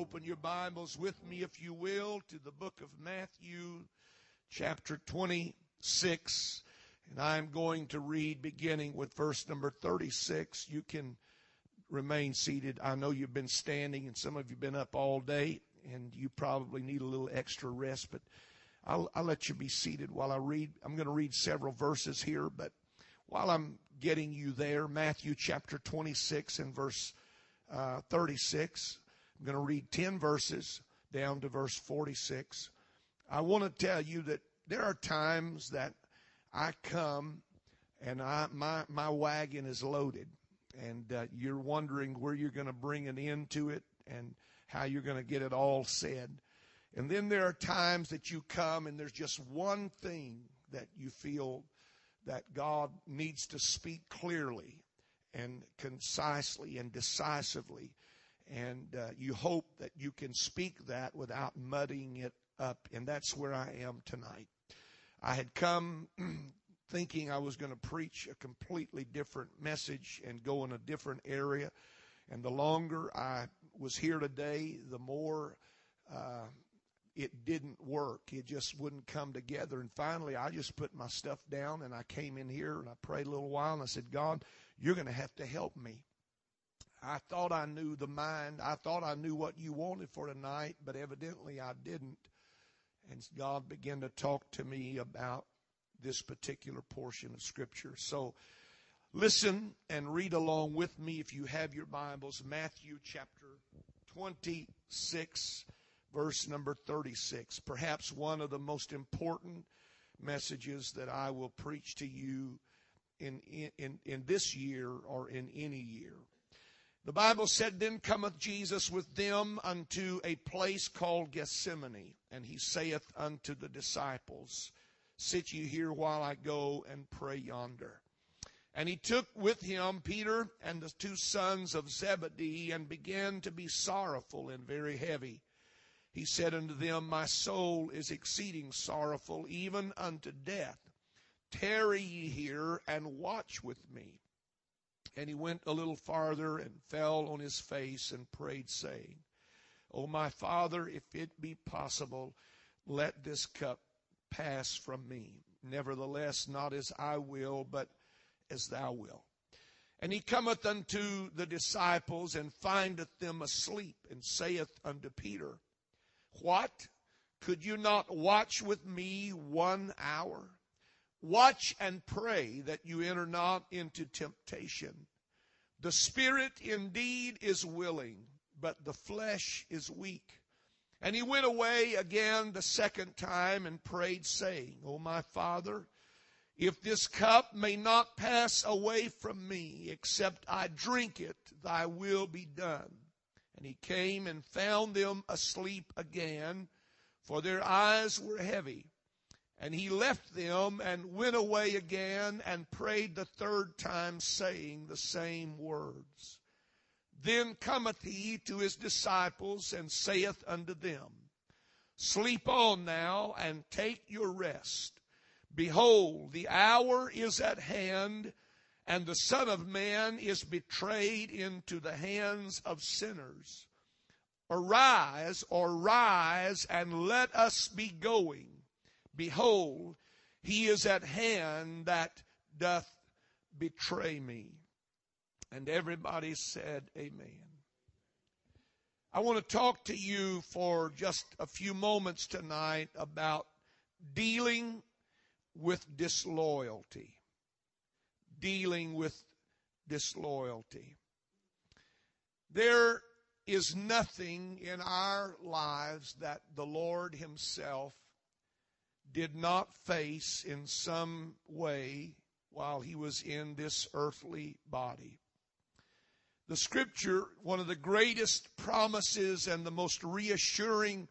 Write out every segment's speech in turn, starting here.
open your Bibles with me, if you will, to the book of Matthew, chapter 26. And I'm going to read beginning with verse number 36. You can remain seated. I know you've been standing and some of you have been up all day and you probably need a little extra rest, but I'll, I'll let you be seated while I read. I'm going to read several verses here, but while I'm getting you there, Matthew chapter 26 and verse uh, 36. I'm going to read 10 verses down to verse 46. I want to tell you that there are times that I come and I, my, my wagon is loaded and uh, you're wondering where you're going to bring an end to it and how you're going to get it all said. And then there are times that you come and there's just one thing that you feel that God needs to speak clearly and concisely and decisively. And uh, you hope that you can speak that without muddying it up. And that's where I am tonight. I had come thinking I was going to preach a completely different message and go in a different area. And the longer I was here today, the more uh, it didn't work. It just wouldn't come together. And finally, I just put my stuff down and I came in here and I prayed a little while and I said, God, you're going to have to help me. I thought I knew the mind. I thought I knew what you wanted for tonight, but evidently I didn't. And God began to talk to me about this particular portion of Scripture. So listen and read along with me if you have your Bibles. Matthew chapter 26 verse number 36. Perhaps one of the most important messages that I will preach to you in, in, in this year or in any year. The Bible said, Then cometh Jesus with them unto a place called Gethsemane, and he saith unto the disciples, Sit ye here while I go and pray yonder. And he took with him Peter and the two sons of Zebedee, and began to be sorrowful and very heavy. He said unto them, My soul is exceeding sorrowful, even unto death. Tarry ye here and watch with me. And he went a little farther and fell on his face and prayed, saying, O my Father, if it be possible, let this cup pass from me. Nevertheless, not as I will, but as thou wilt. And he cometh unto the disciples and findeth them asleep, and saith unto Peter, what? Could you not watch with me one hour? Watch and pray that you enter not into temptation. The spirit indeed is willing, but the flesh is weak. And he went away again the second time and prayed, saying, O my Father, if this cup may not pass away from me, except I drink it, thy will be done. And he came and found them asleep again, for their eyes were heavy. And he left them and went away again and prayed the third time, saying the same words. Then cometh he to his disciples and saith unto them, Sleep on now and take your rest. Behold, the hour is at hand and the Son of Man is betrayed into the hands of sinners. Arise or rise and let us be going. Behold, he is at hand that doth betray me. And everybody said, Amen. I want to talk to you for just a few moments tonight about dealing with disloyalty dealing with disloyalty. There is nothing in our lives that the Lord Himself did not face in some way while He was in this earthly body. The scripture, one of the greatest promises and the most reassuring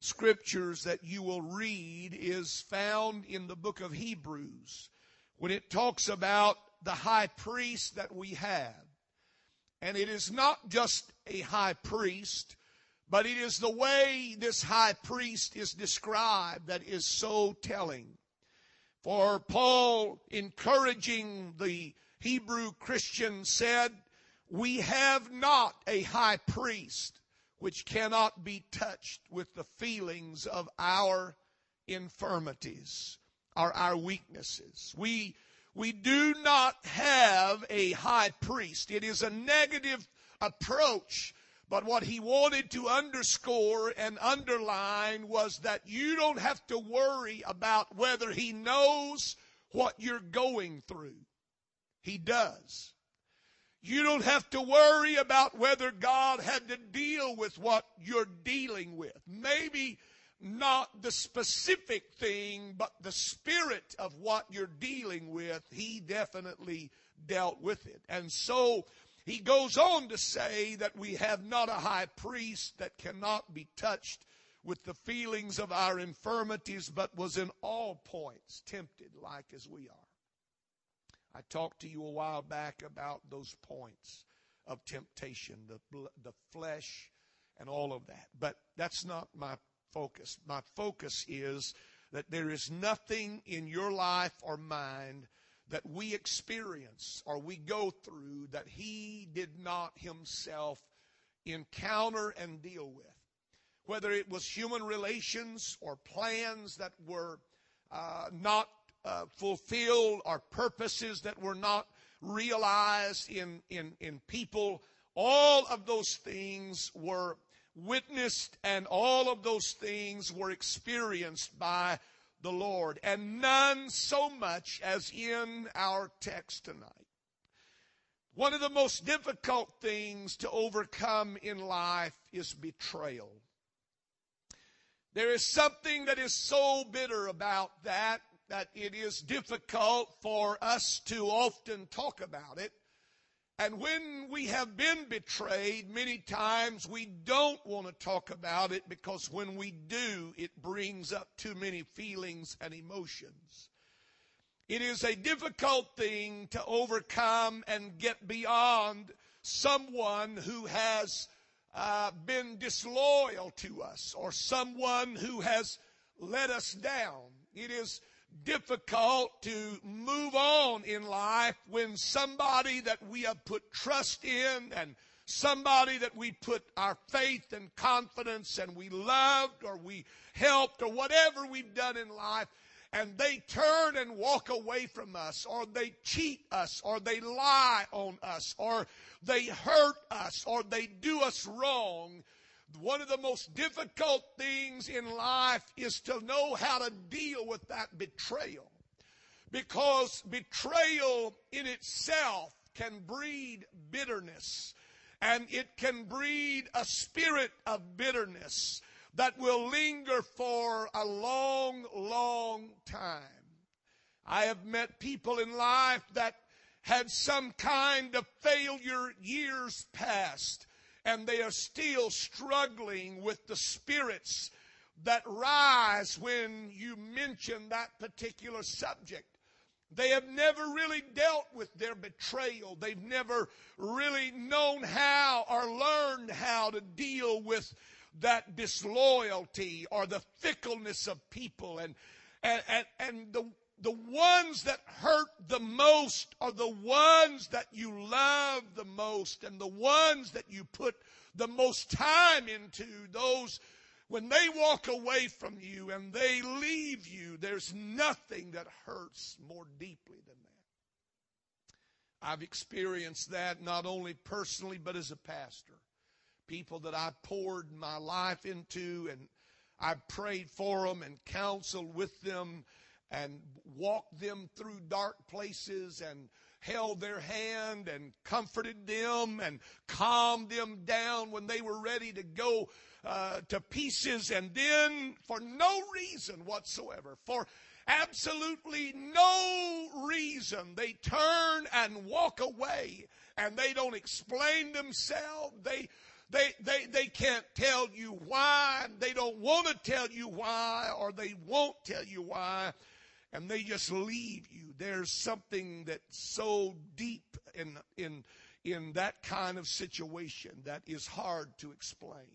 scriptures that you will read is found in the book of Hebrews when it talks about the high priest that we have. And it is not just a high priest, but it is the way this high priest is described that is so telling. For Paul, encouraging the Hebrew Christian, said, We have not a high priest which cannot be touched with the feelings of our infirmities or our weaknesses. We, we do not have a high priest. It is a negative approach. But what he wanted to underscore and underline was that you don't have to worry about whether he knows what you're going through. He does. You don't have to worry about whether God had to deal with what you're dealing with. Maybe not the specific thing, but the spirit of what you're dealing with. He definitely dealt with it. And so he goes on to say that we have not a high priest that cannot be touched with the feelings of our infirmities, but was in all points tempted like as we are. I talked to you a while back about those points of temptation, the, the flesh and all of that. But that's not my focus. My focus is that there is nothing in your life or mine that we experience or we go through that he did not himself encounter and deal with. Whether it was human relations or plans that were uh, not uh, fulfilled or purposes that were not realized in, in, in people, all of those things were witnessed and all of those things were experienced by the Lord, and none so much as in our text tonight. One of the most difficult things to overcome in life is betrayal. There is something that is so bitter about that that it is difficult for us to often talk about it. And when we have been betrayed, many times we don't want to talk about it because when we do, it brings up too many feelings and emotions. It is a difficult thing to overcome and get beyond someone who has uh, been disloyal to us or someone who has let us down. It is difficult to move on in life when somebody that we have put trust in and somebody that we put our faith and confidence and we loved or we helped or whatever we've done in life and they turn and walk away from us or they cheat us or they lie on us or they hurt us or they do us wrong one of the most difficult things in life is to know how to deal with that betrayal. Because betrayal in itself can breed bitterness and it can breed a spirit of bitterness that will linger for a long, long time. I have met people in life that had some kind of failure years past and they are still struggling with the spirits that rise when you mention that particular subject. They have never really dealt with their betrayal. They've never really known how or learned how to deal with that disloyalty or the fickleness of people. And, and, and, and the, the ones that hurt the most are the ones that you love the most and the ones that you put the most time into. Those, when they walk away from you and they leave you, there's nothing that hurts more deeply than that. I've experienced that not only personally, but as a pastor. People that I poured my life into and I prayed for them and counseled with them and walked them through dark places and held their hand and comforted them and calmed them down when they were ready to go uh, to pieces. And then, for no reason whatsoever, for absolutely no reason, they turn and walk away and they don't explain themselves. They they, they, they can't tell you why. They don't want to tell you why, or they won't tell you why and they just leave you. There's something that's so deep in, in, in that kind of situation that is hard to explain.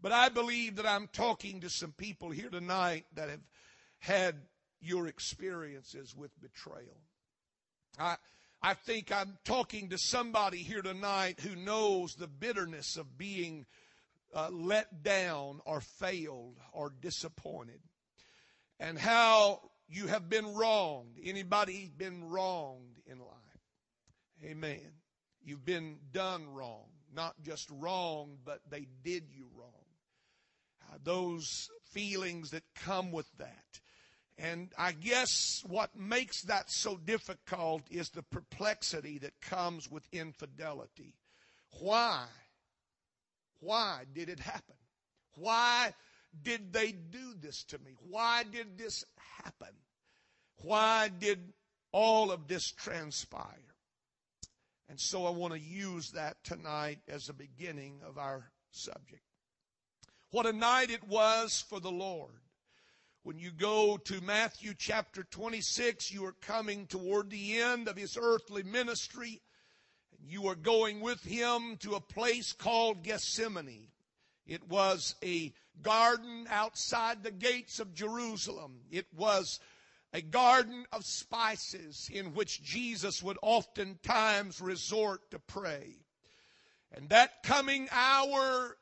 But I believe that I'm talking to some people here tonight that have had your experiences with betrayal. I, I think I'm talking to somebody here tonight who knows the bitterness of being uh, let down or failed or disappointed. And how you have been wronged. Anybody been wronged in life? Amen. You've been done wrong. Not just wrong, but they did you wrong. Uh, those feelings that come with that. And I guess what makes that so difficult is the perplexity that comes with infidelity. Why? Why did it happen? Why did they do this to me? Why did this happen? Why did all of this transpire? And so I want to use that tonight as a beginning of our subject. What a night it was for the Lord. When you go to Matthew chapter 26, you are coming toward the end of his earthly ministry. And you are going with him to a place called Gethsemane. It was a garden outside the gates of Jerusalem. It was a garden of spices in which Jesus would oftentimes resort to pray. And that coming hour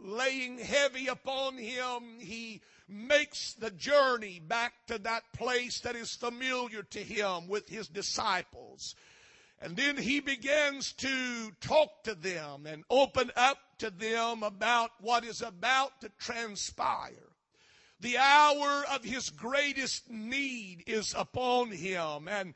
laying heavy upon him, he makes the journey back to that place that is familiar to him with his disciples. And then he begins to talk to them and open up to them about what is about to transpire. The hour of his greatest need is upon him and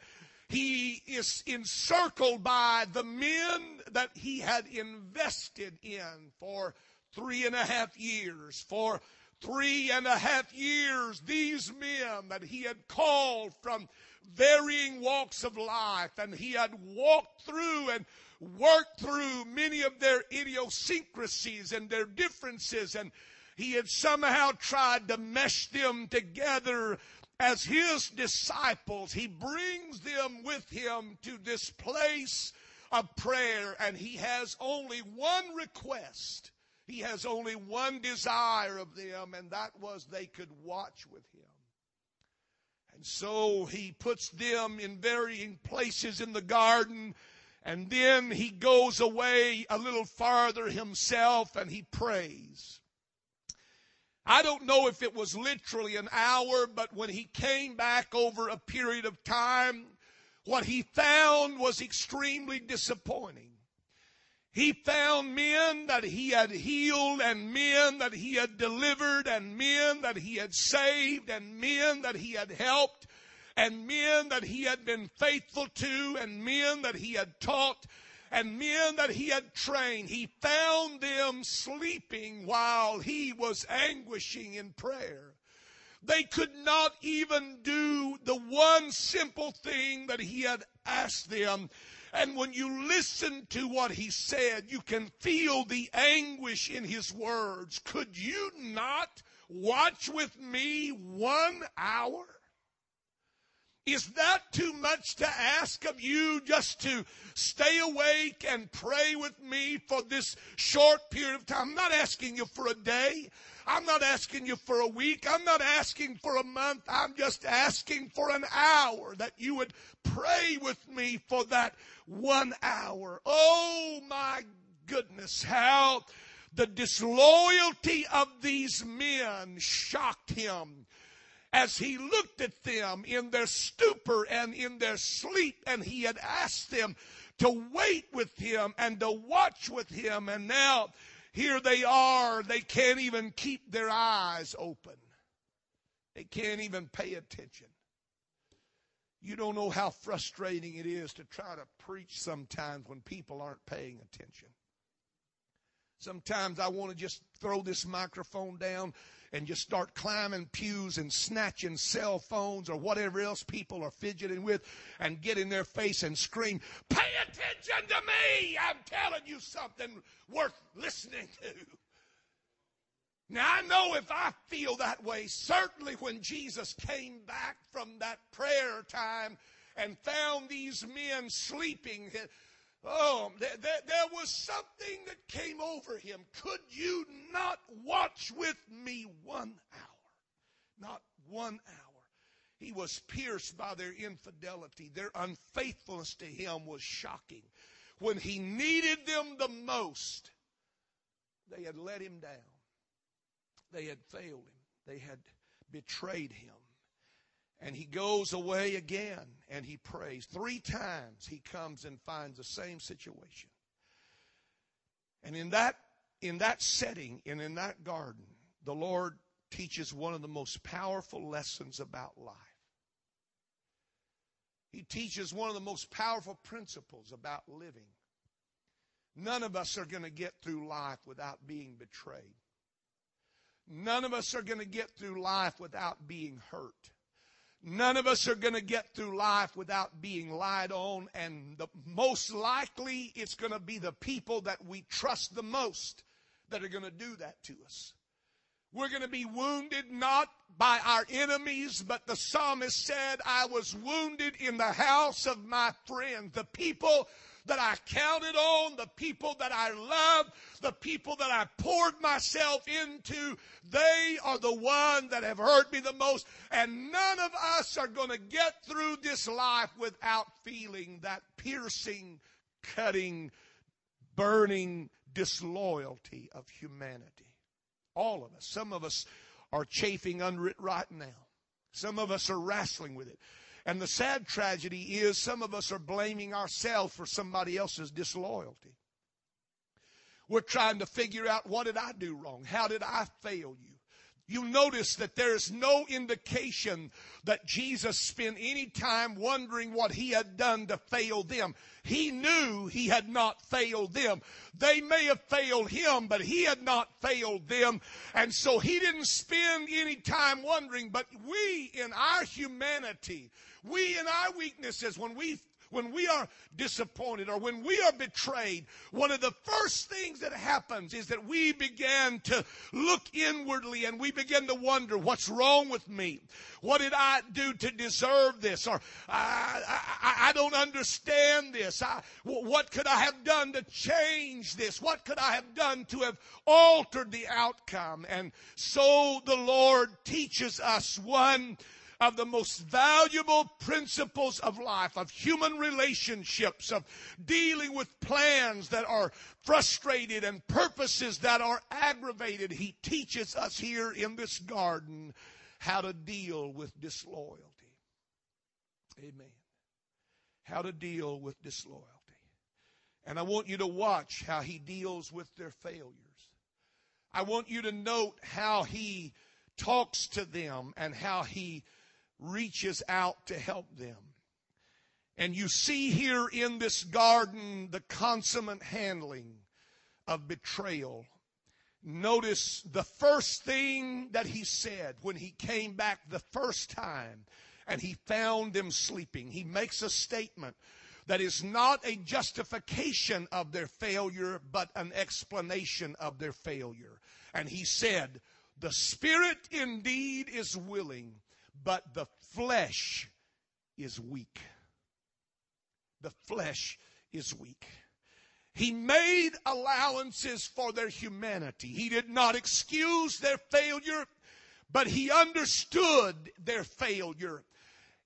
he is encircled by the men that he had invested in for three and a half years. For three and a half years, these men that he had called from varying walks of life and he had walked through and worked through many of their idiosyncrasies and their differences and he had somehow tried to mesh them together as his disciples. He brings them with him to this place of prayer, and he has only one request. He has only one desire of them, and that was they could watch with him. And so he puts them in varying places in the garden, and then he goes away a little farther himself and he prays. I don't know if it was literally an hour, but when he came back over a period of time, what he found was extremely disappointing. He found men that he had healed and men that he had delivered and men that he had saved and men that he had helped and men that he had been faithful to and men that he had taught and men that he had trained, he found them sleeping while he was anguishing in prayer. They could not even do the one simple thing that he had asked them. And when you listen to what he said, you can feel the anguish in his words. Could you not watch with me one hour? Is that too much to ask of you just to stay awake and pray with me for this short period of time? I'm not asking you for a day. I'm not asking you for a week. I'm not asking for a month. I'm just asking for an hour that you would pray with me for that one hour. Oh my goodness, how the disloyalty of these men shocked him as he looked at them in their stupor and in their sleep, and he had asked them to wait with him and to watch with him, and now here they are. They can't even keep their eyes open. They can't even pay attention. You don't know how frustrating it is to try to preach sometimes when people aren't paying attention. Sometimes I want to just throw this microphone down and just start climbing pews and snatching cell phones or whatever else people are fidgeting with and get in their face and scream, Pay attention to me! I'm telling you something worth listening to. Now, I know if I feel that way, certainly when Jesus came back from that prayer time and found these men sleeping, Oh, there, there, there, was something that came over him. Could you not watch with me one hour? Not one hour. He was pierced by their infidelity. Their unfaithfulness to him was shocking. When he needed them the most, They had let him down. They had failed him. They had betrayed him. And he goes away again and he prays. Three times he comes and finds the same situation. And in that, in that setting and in that garden, the Lord teaches one of the most powerful lessons about life. He teaches one of the most powerful principles about living. None of us are going to get through life without being betrayed. None of us are going to get through life without being hurt. None of us are going to get through life without being lied on, and the most likely it's going to be the people that we trust the most that are going to do that to us. We're going to be wounded not by our enemies, but the psalmist said, I was wounded in the house of my friend. The people that I counted on, the people that I loved, the people that I poured myself into, they are the ones that have hurt me the most. And none of us are going to get through this life without feeling that piercing, cutting, burning disloyalty of humanity. All of us. Some of us are chafing under it right now. Some of us are wrestling with it. And the sad tragedy is some of us are blaming ourselves for somebody else's disloyalty. We're trying to figure out what did I do wrong? How did I fail you? You notice that there is no indication that Jesus spent any time wondering what he had done to fail them. He knew he had not failed them. They may have failed him, but he had not failed them. And so he didn't spend any time wondering, but we in our humanity, we in our weaknesses, when we when we are disappointed or when we are betrayed, one of the first things that happens is that we begin to look inwardly and we begin to wonder what's wrong with me. What did I do to deserve this? Or I, I, I don't understand this. I, what could I have done to change this? What could I have done to have altered the outcome? And so the Lord teaches us one of the most valuable principles of life, of human relationships, of dealing with plans that are frustrated and purposes that are aggravated. He teaches us here in this garden how to deal with disloyalty. Amen. How to deal with disloyalty. And I want you to watch how he deals with their failures. I want you to note how he talks to them and how he reaches out to help them. And you see here in this garden the consummate handling of betrayal. Notice the first thing that he said when he came back the first time and he found them sleeping. He makes a statement that is not a justification of their failure, but an explanation of their failure. And he said, The spirit indeed is willing, but the flesh is weak. The flesh is weak. He made allowances for their humanity. He did not excuse their failure, but he understood their failure.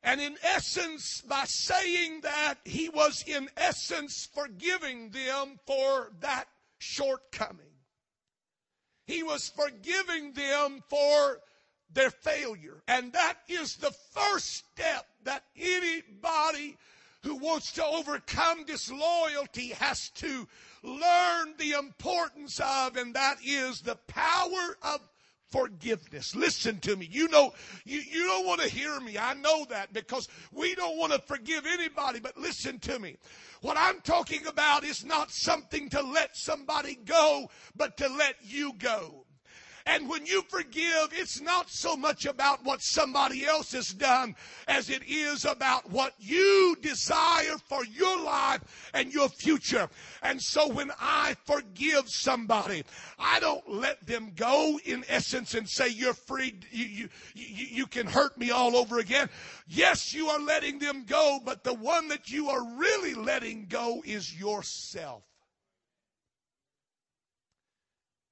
And in essence, by saying that, he was in essence forgiving them for that shortcoming. He was forgiving them for their failure. And that is the first step that anybody who wants to overcome disloyalty has to learn the importance of, and that is the power of forgiveness. Listen to me. You know, you, you don't want to hear me. I know that because we don't want to forgive anybody, but listen to me. What I'm talking about is not something to let somebody go, but to let you go. And when you forgive, it's not so much about what somebody else has done as it is about what you desire for your life and your future. And so when I forgive somebody, I don't let them go in essence and say, you're free. You, you, you, you can hurt me all over again. Yes, you are letting them go, but the one that you are really letting go is yourself.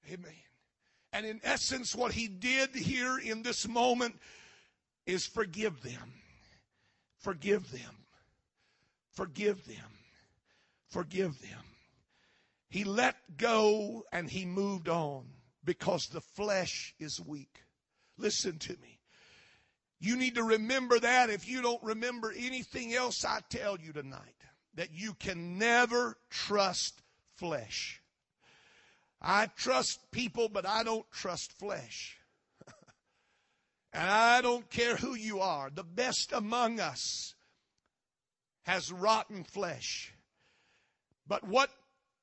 Amen. And in essence, what he did here in this moment is forgive them. Forgive them. Forgive them. Forgive them. He let go and he moved on because the flesh is weak. Listen to me. You need to remember that if you don't remember anything else I tell you tonight, that you can never trust flesh. I trust people, but I don't trust flesh. and I don't care who you are. The best among us has rotten flesh. But what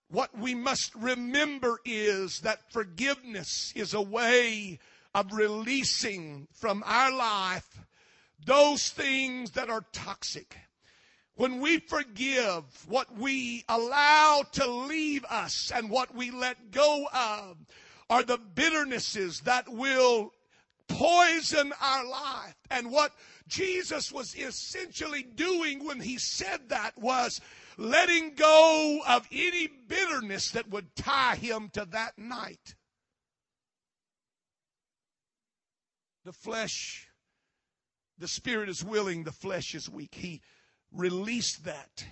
what we must remember is that forgiveness is a way of releasing from our life those things that are toxic. When we forgive what we allow to leave us and what we let go of are the bitternesses that will poison our life. And what Jesus was essentially doing when he said that was letting go of any bitterness that would tie him to that night. The flesh, the spirit is willing, the flesh is weak. He released that.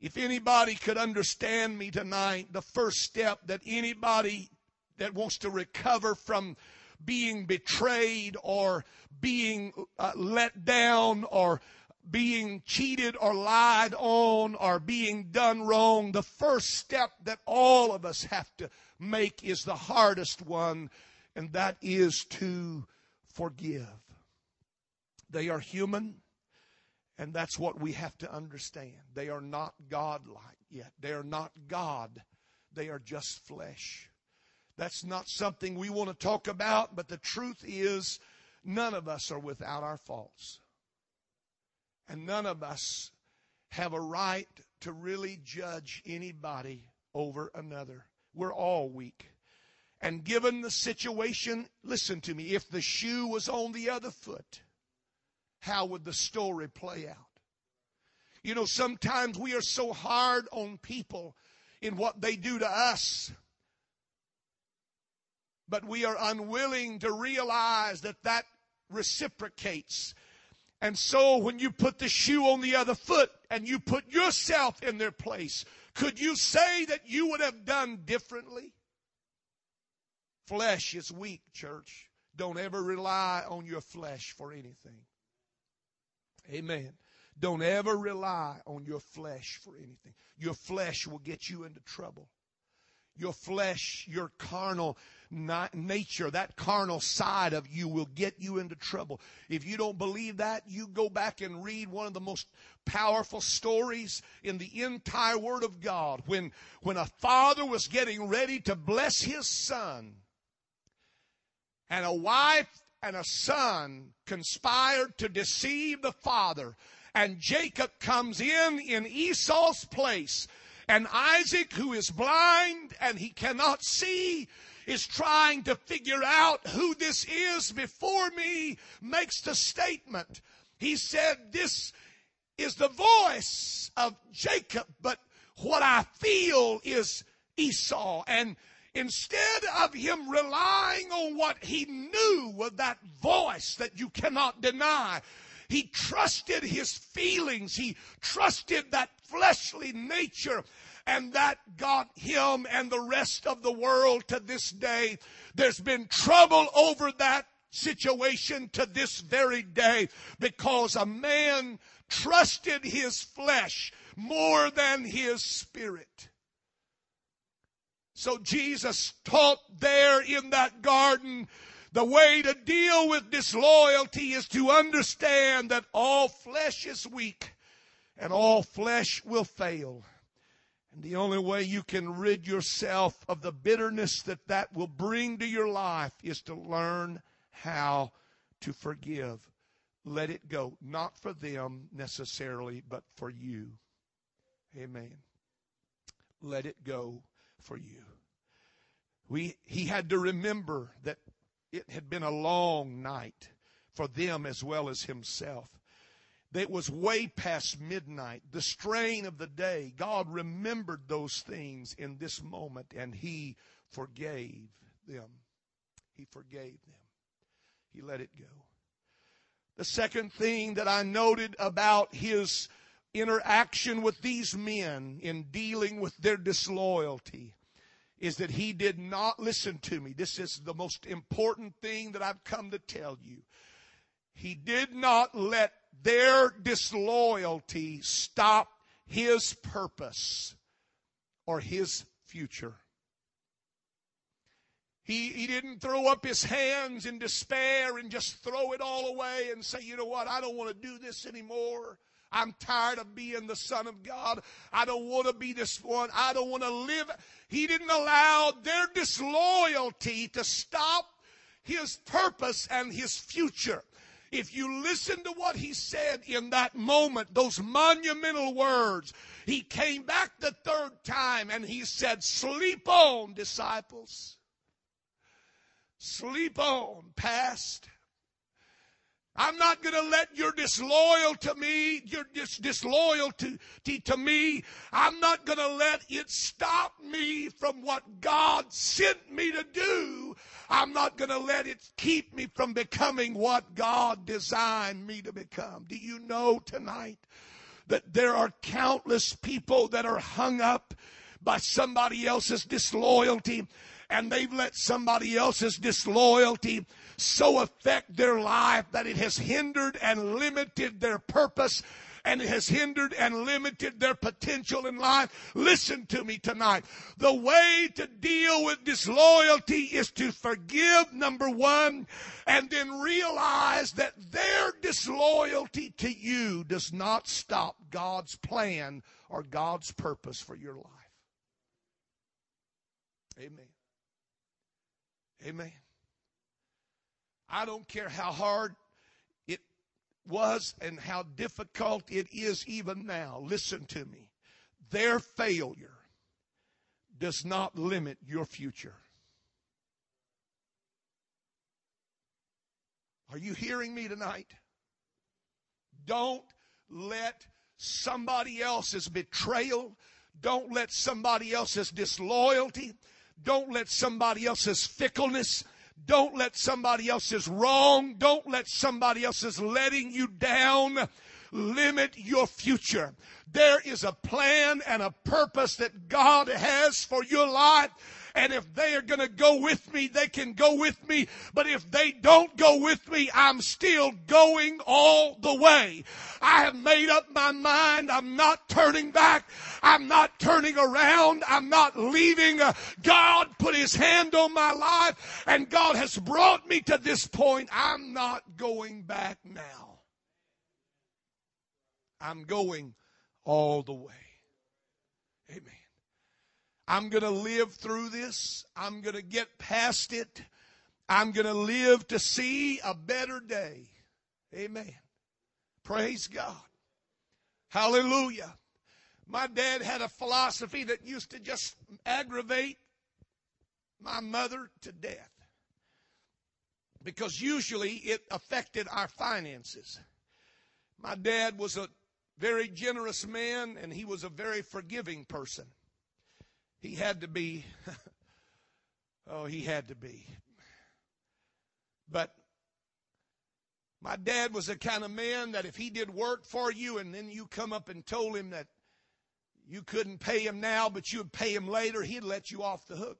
If anybody could understand me tonight, the first step that anybody that wants to recover from being betrayed or being uh, let down or being cheated or lied on or being done wrong, the first step that all of us have to make is the hardest one, and that is to forgive. They are human, and that's what we have to understand. They are not God-like yet. They are not God. They are just flesh. That's not something we want to talk about, but the truth is none of us are without our faults. And none of us have a right to really judge anybody over another. We're all weak. And given the situation, listen to me, if the shoe was on the other foot, how would the story play out? You know, sometimes we are so hard on people in what they do to us, but we are unwilling to realize that that reciprocates and so when you put the shoe on the other foot and you put yourself in their place, could you say that you would have done differently? Flesh is weak, church. Don't ever rely on your flesh for anything. Amen. Don't ever rely on your flesh for anything. Your flesh will get you into trouble. Your flesh, your carnal nature, that carnal side of you will get you into trouble. If you don't believe that, you go back and read one of the most powerful stories in the entire Word of God. When, when a father was getting ready to bless his son, and a wife and a son conspired to deceive the father, and Jacob comes in in Esau's place, and Isaac, who is blind and he cannot see, is trying to figure out who this is before me makes the statement. He said, This is the voice of Jacob, but what I feel is Esau. And instead of him relying on what he knew of that voice that you cannot deny, he trusted his feelings. He trusted that fleshly nature and that got him and the rest of the world to this day. There's been trouble over that situation to this very day because a man trusted his flesh more than his spirit. So Jesus taught there in that garden the way to deal with disloyalty is to understand that all flesh is weak and all flesh will fail. And the only way you can rid yourself of the bitterness that that will bring to your life is to learn how to forgive. Let it go. Not for them necessarily, but for you. Amen. Let it go for you. We, he had to remember that it had been a long night for them as well as himself. It was way past midnight, the strain of the day. God remembered those things in this moment and He forgave them. He forgave them. He let it go. The second thing that I noted about His interaction with these men in dealing with their disloyalty is that he did not listen to me. This is the most important thing that I've come to tell you. He did not let their disloyalty stop his purpose or his future. He, he didn't throw up his hands in despair and just throw it all away and say, you know what, I don't want to do this anymore. I'm tired of being the Son of God. I don't want to be this one. I don't want to live. He didn't allow their disloyalty to stop his purpose and his future. If you listen to what he said in that moment, those monumental words, he came back the third time and he said, Sleep on, disciples. Sleep on, past. I'm not going to let your disloyal to me, your dis- disloyalty to me, I'm not going to let it stop me from what God sent me to do. I'm not going to let it keep me from becoming what God designed me to become. Do you know tonight that there are countless people that are hung up by somebody else's disloyalty and they've let somebody else's disloyalty so affect their life that it has hindered and limited their purpose and it has hindered and limited their potential in life. Listen to me tonight. The way to deal with disloyalty is to forgive, number one, and then realize that their disloyalty to you does not stop God's plan or God's purpose for your life. Amen. Amen. I don't care how hard it was and how difficult it is even now. Listen to me. Their failure does not limit your future. Are you hearing me tonight? Don't let somebody else's betrayal, don't let somebody else's disloyalty, don't let somebody else's fickleness, don't let somebody else's wrong, don't let somebody else's letting you down limit your future. There is a plan and a purpose that God has for your life. And if they are going to go with me, they can go with me. But if they don't go with me, I'm still going all the way. I have made up my mind. I'm not turning back. I'm not turning around. I'm not leaving. Uh, God put his hand on my life and God has brought me to this point. I'm not going back now. I'm going all the way. Amen. I'm going to live through this. I'm going to get past it. I'm going to live to see a better day. Amen. Praise God. Hallelujah. My dad had a philosophy that used to just aggravate my mother to death because usually it affected our finances. My dad was a very generous man and he was a very forgiving person. He had to be. oh, he had to be. But my dad was the kind of man that if he did work for you and then you come up and told him that you couldn't pay him now, but you would pay him later, he'd let you off the hook.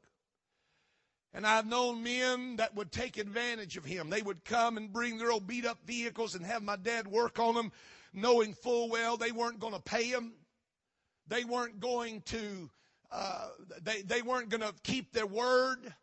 And I've known men that would take advantage of him. They would come and bring their old beat up vehicles and have my dad work on them, knowing full well they weren't going to pay him. They weren't going to uh, they, they weren't going to keep their word.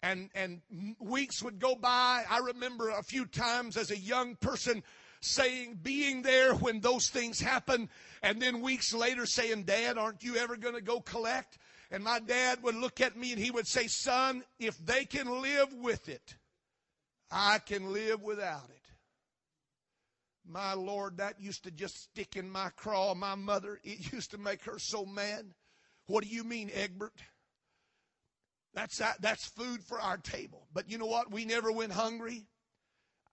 And, and weeks would go by. I remember a few times as a young person saying, being there when those things happen, and then weeks later saying, Dad, aren't you ever going to go collect? And my dad would look at me and he would say, Son, if they can live with it, I can live without it. My Lord, that used to just stick in my craw. My mother, it used to make her so mad. What do you mean, Egbert? That's, that's food for our table. But you know what? We never went hungry.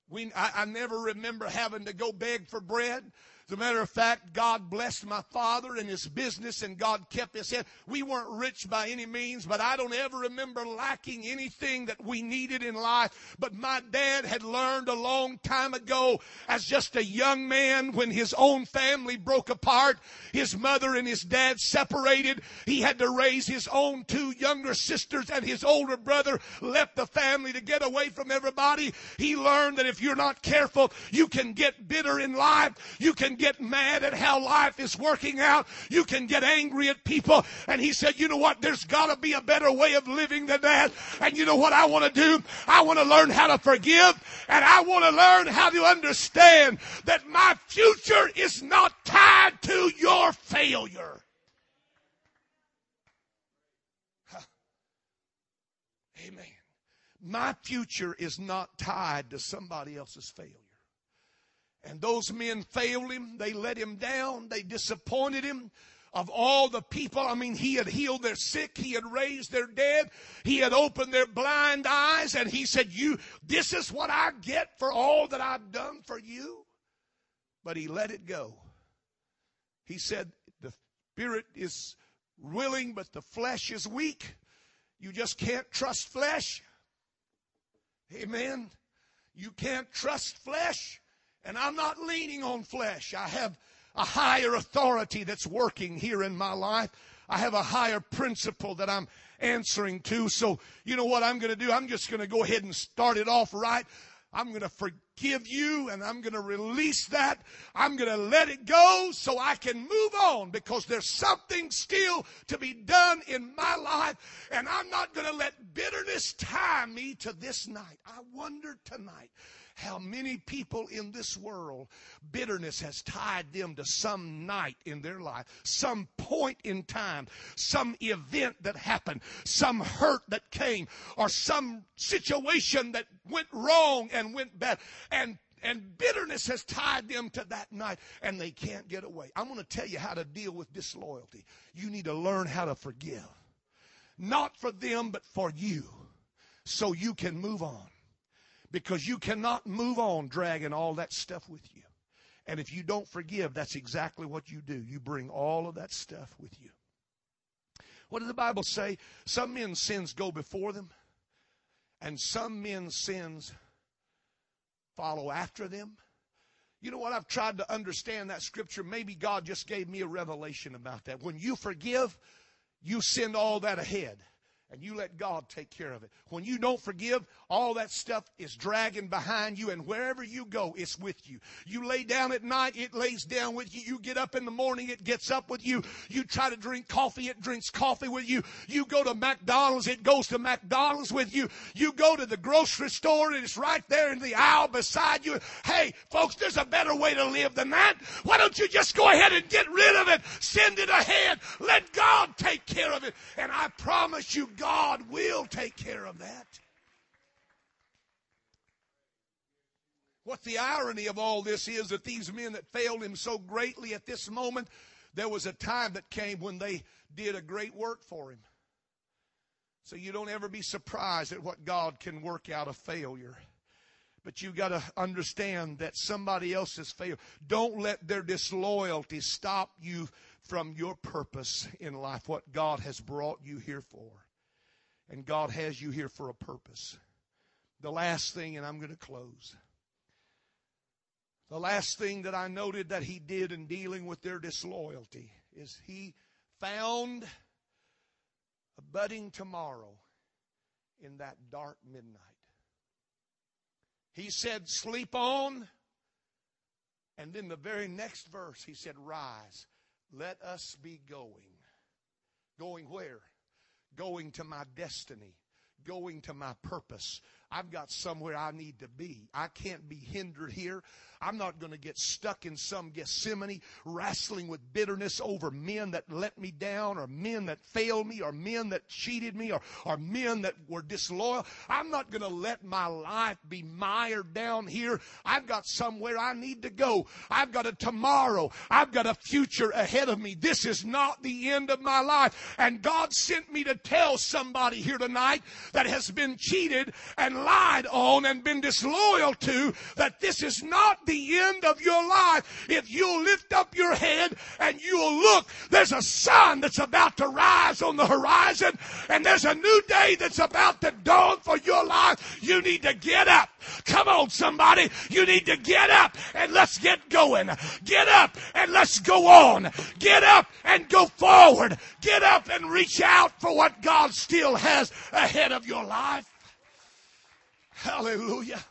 We, I, I never remember having to go beg for bread. As a matter of fact, God blessed my father and his business and God kept his head. We weren't rich by any means, but I don't ever remember lacking anything that we needed in life. But my dad had learned a long time ago as just a young man when his own family broke apart, his mother and his dad separated. He had to raise his own two younger sisters and his older brother left the family to get away from everybody. He learned that if you're not careful, you can get bitter in life. You can get mad at how life is working out. You can get angry at people. And he said, you know what? There's got to be a better way of living than that. And you know what I want to do? I want to learn how to forgive and I want to learn how to understand that my future is not tied to your failure. Amen. My future is not tied to somebody else's failure. And those men failed him. They let him down. They disappointed him. Of all the people, I mean, he had healed their sick. He had raised their dead. He had opened their blind eyes. And he said, you, this is what I get for all that I've done for you. But he let it go. He said, the spirit is willing, but the flesh is weak. You just can't trust flesh. Amen. You can't trust flesh. And I'm not leaning on flesh. I have a higher authority that's working here in my life. I have a higher principle that I'm answering to. So, you know what I'm going to do? I'm just going to go ahead and start it off right. I'm going to forgive you and I'm going to release that. I'm going to let it go so I can move on because there's something still to be done in my life and I'm not going to let bitterness tie me to this night. I wonder tonight how many people in this world bitterness has tied them to some night in their life, some point in time, some event that happened, some hurt that came, or some situation that went wrong and went bad. And and bitterness has tied them to that night and they can't get away. I'm going to tell you how to deal with disloyalty. You need to learn how to forgive. Not for them, but for you. So you can move on because you cannot move on dragging all that stuff with you. And if you don't forgive, that's exactly what you do. You bring all of that stuff with you. What does the Bible say? Some men's sins go before them, and some men's sins follow after them. You know what? I've tried to understand that scripture. Maybe God just gave me a revelation about that. When you forgive, you send all that ahead and you let God take care of it. When you don't forgive, all that stuff is dragging behind you, and wherever you go, it's with you. You lay down at night, it lays down with you. You get up in the morning, it gets up with you. You try to drink coffee, it drinks coffee with you. You go to McDonald's, it goes to McDonald's with you. You go to the grocery store, and it's right there in the aisle beside you. Hey, folks, there's a better way to live than that. Why don't you just go ahead and get rid of it? Send it ahead. Let God take care of it. And I promise you, God will take care of that. What the irony of all this is that these men that failed him so greatly at this moment, there was a time that came when they did a great work for him. So you don't ever be surprised at what God can work out of failure. But you've got to understand that somebody else has failed. Don't let their disloyalty stop you from your purpose in life, what God has brought you here for. And God has you here for a purpose. The last thing, and I'm going to close. The last thing that I noted that he did in dealing with their disloyalty is he found a budding tomorrow in that dark midnight. He said, Sleep on. And then the very next verse, he said, Rise. Let us be going. Going where? Going to my destiny. Going to my purpose. I've got somewhere I need to be. I can't be hindered here. I'm not going to get stuck in some Gethsemane wrestling with bitterness over men that let me down or men that failed me or men that cheated me or, or men that were disloyal. I'm not going to let my life be mired down here. I've got somewhere I need to go. I've got a tomorrow. I've got a future ahead of me. This is not the end of my life. And God sent me to tell somebody here tonight that has been cheated and been lied on and been disloyal to, that this is not the end of your life. If you'll lift up your head and you'll look, there's a sun that's about to rise on the horizon and there's a new day that's about to dawn for your life. You need to get up. Come on, somebody. You need to get up and let's get going. Get up and let's go on. Get up and go forward. Get up and reach out for what God still has ahead of your life. Hallelujah.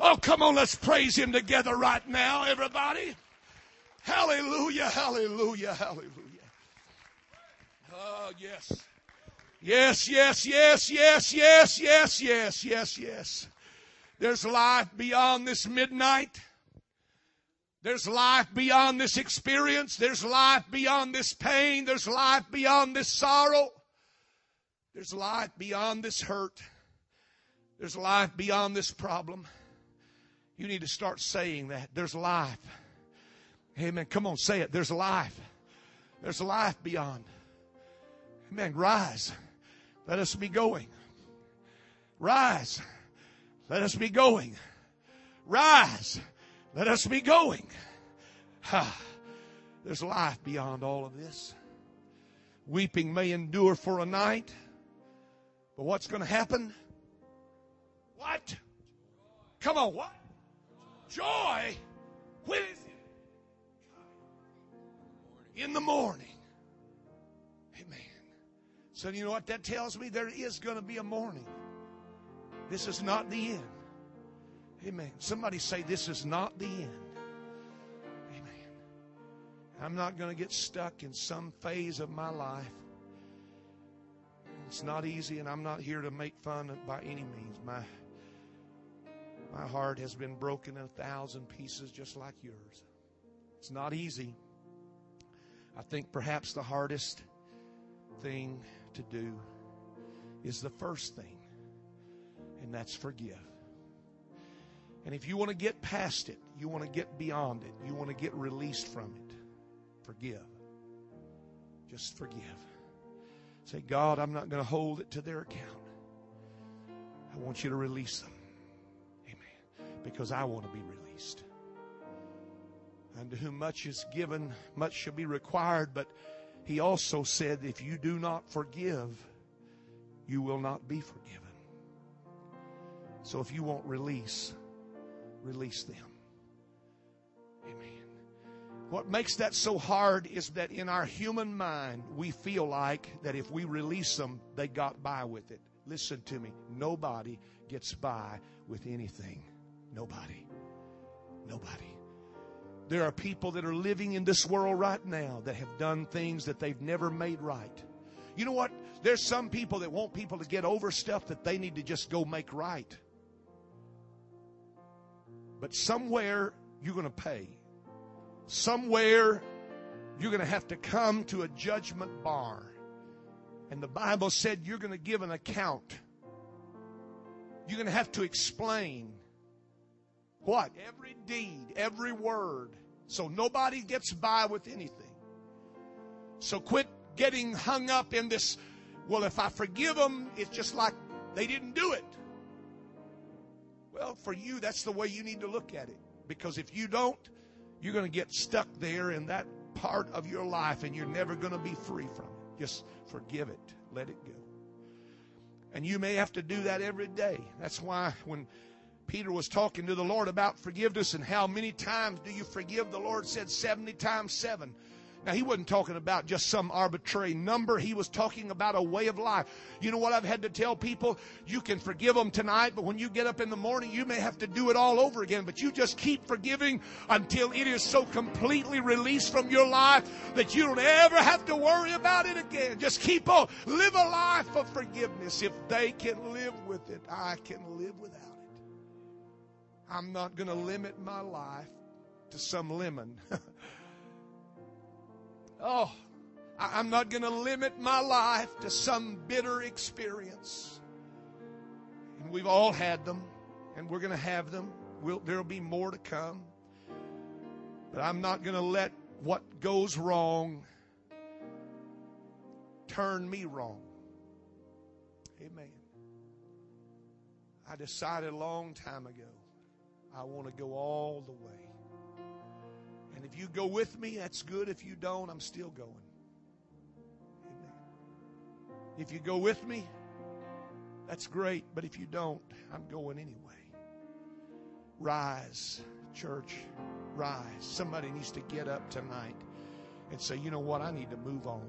Oh, come on, let's praise Him together right now, everybody. Hallelujah, hallelujah, hallelujah. Oh, yes. Yes, yes, yes, yes, yes, yes, yes, yes, yes. There's life beyond this midnight. There's life beyond this experience. There's life beyond this pain. There's life beyond this sorrow. There's life beyond this hurt. There's life beyond this problem. You need to start saying that. There's life. Amen. Come on, say it. There's life. There's life beyond. Amen. Rise. Let us be going. Rise. Let us be going. Rise. Let us be going. Ha. There's life beyond all of this. Weeping may endure for a night, but what's going to happen? What? Come on, what? Joy. When is it? In the morning. Amen. So you know what that tells me? There is going to be a morning. This is not the end. Amen. Somebody say, This is not the end. Amen. I'm not going to get stuck in some phase of my life. It's not easy, and I'm not here to make fun by any means. My, my heart has been broken in a thousand pieces just like yours. It's not easy. I think perhaps the hardest thing to do is the first thing and that's forgive. And if you want to get past it, you want to get beyond it, you want to get released from it, forgive. Just forgive. Say, God, I'm not going to hold it to their account. I want you to release them. Because I want to be released. And to whom much is given, much shall be required. But he also said, if you do not forgive, you will not be forgiven. So if you won't release, release them. Amen. What makes that so hard is that in our human mind, we feel like that if we release them, they got by with it. Listen to me. Nobody gets by with anything. Nobody. Nobody. There are people that are living in this world right now that have done things that they've never made right. You know what? There's some people that want people to get over stuff that they need to just go make right. But somewhere you're going to pay. Somewhere you're going to have to come to a judgment bar. And the Bible said you're going to give an account. You're going to have to explain what? Every deed, every word. So nobody gets by with anything. So quit getting hung up in this. Well, if I forgive them, it's just like they didn't do it. Well, for you, that's the way you need to look at it. Because if you don't, you're going to get stuck there in that part of your life and you're never going to be free from it. Just forgive it, let it go. And you may have to do that every day. That's why when Peter was talking to the Lord about forgiveness and how many times do you forgive, the Lord said 70 times 7. Now, he wasn't talking about just some arbitrary number. He was talking about a way of life. You know what I've had to tell people? You can forgive them tonight, but when you get up in the morning, you may have to do it all over again. But you just keep forgiving until it is so completely released from your life that you don't ever have to worry about it again. Just keep on. Live a life of forgiveness. If they can live with it, I can live without it. I'm not going to limit my life to some lemon. Oh, I'm not going to limit my life to some bitter experience. And we've all had them, and we're going to have them. We'll, there'll be more to come. But I'm not going to let what goes wrong turn me wrong. Amen. I decided a long time ago I want to go all the way. And if you go with me, that's good. If you don't, I'm still going. Amen. If you go with me, that's great. But if you don't, I'm going anyway. Rise, church. Rise. Somebody needs to get up tonight and say, you know what? I need to move on.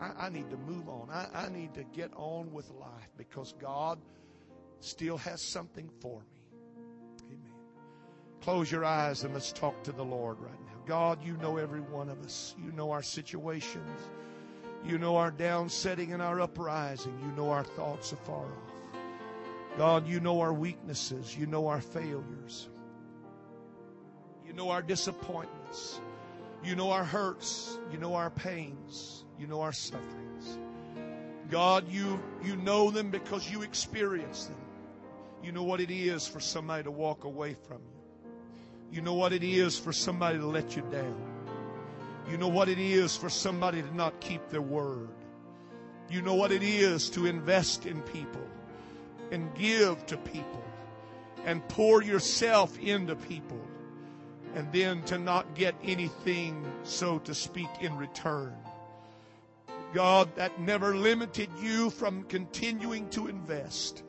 I, I need to move on. I, I need to get on with life because God still has something for me. Close your eyes and let's talk to the Lord right now. God, you know every one of us. You know our situations. You know our downsetting and our uprising. You know our thoughts afar off. God, you know our weaknesses. You know our failures. You know our disappointments. You know our hurts. You know our pains. You know our sufferings. God, you, you know them because you experience them. You know what it is for somebody to walk away from you. You know what it is for somebody to let you down. You know what it is for somebody to not keep their word. You know what it is to invest in people and give to people and pour yourself into people and then to not get anything, so to speak, in return. God, that never limited you from continuing to invest.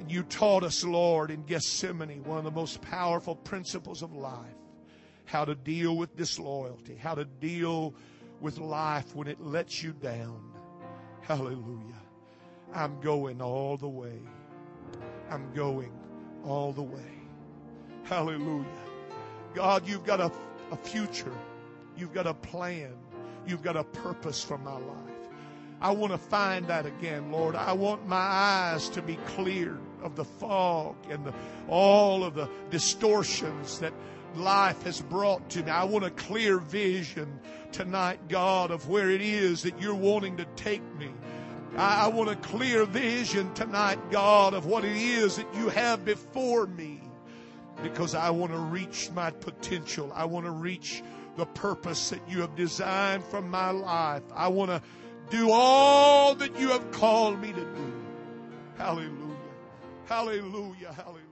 And you taught us, Lord, in Gethsemane, one of the most powerful principles of life, how to deal with disloyalty, how to deal with life when it lets you down. Hallelujah. I'm going all the way. I'm going all the way. Hallelujah. God, you've got a, a future. You've got a plan. You've got a purpose for my life. I want to find that again, Lord. I want my eyes to be cleared of the fog and the, all of the distortions that life has brought to me. I want a clear vision tonight, God, of where it is that you're wanting to take me. I, I want a clear vision tonight, God, of what it is that you have before me because I want to reach my potential. I want to reach the purpose that you have designed for my life. I want to do all that you have called me to do. Hallelujah. Hallelujah. Hallelujah.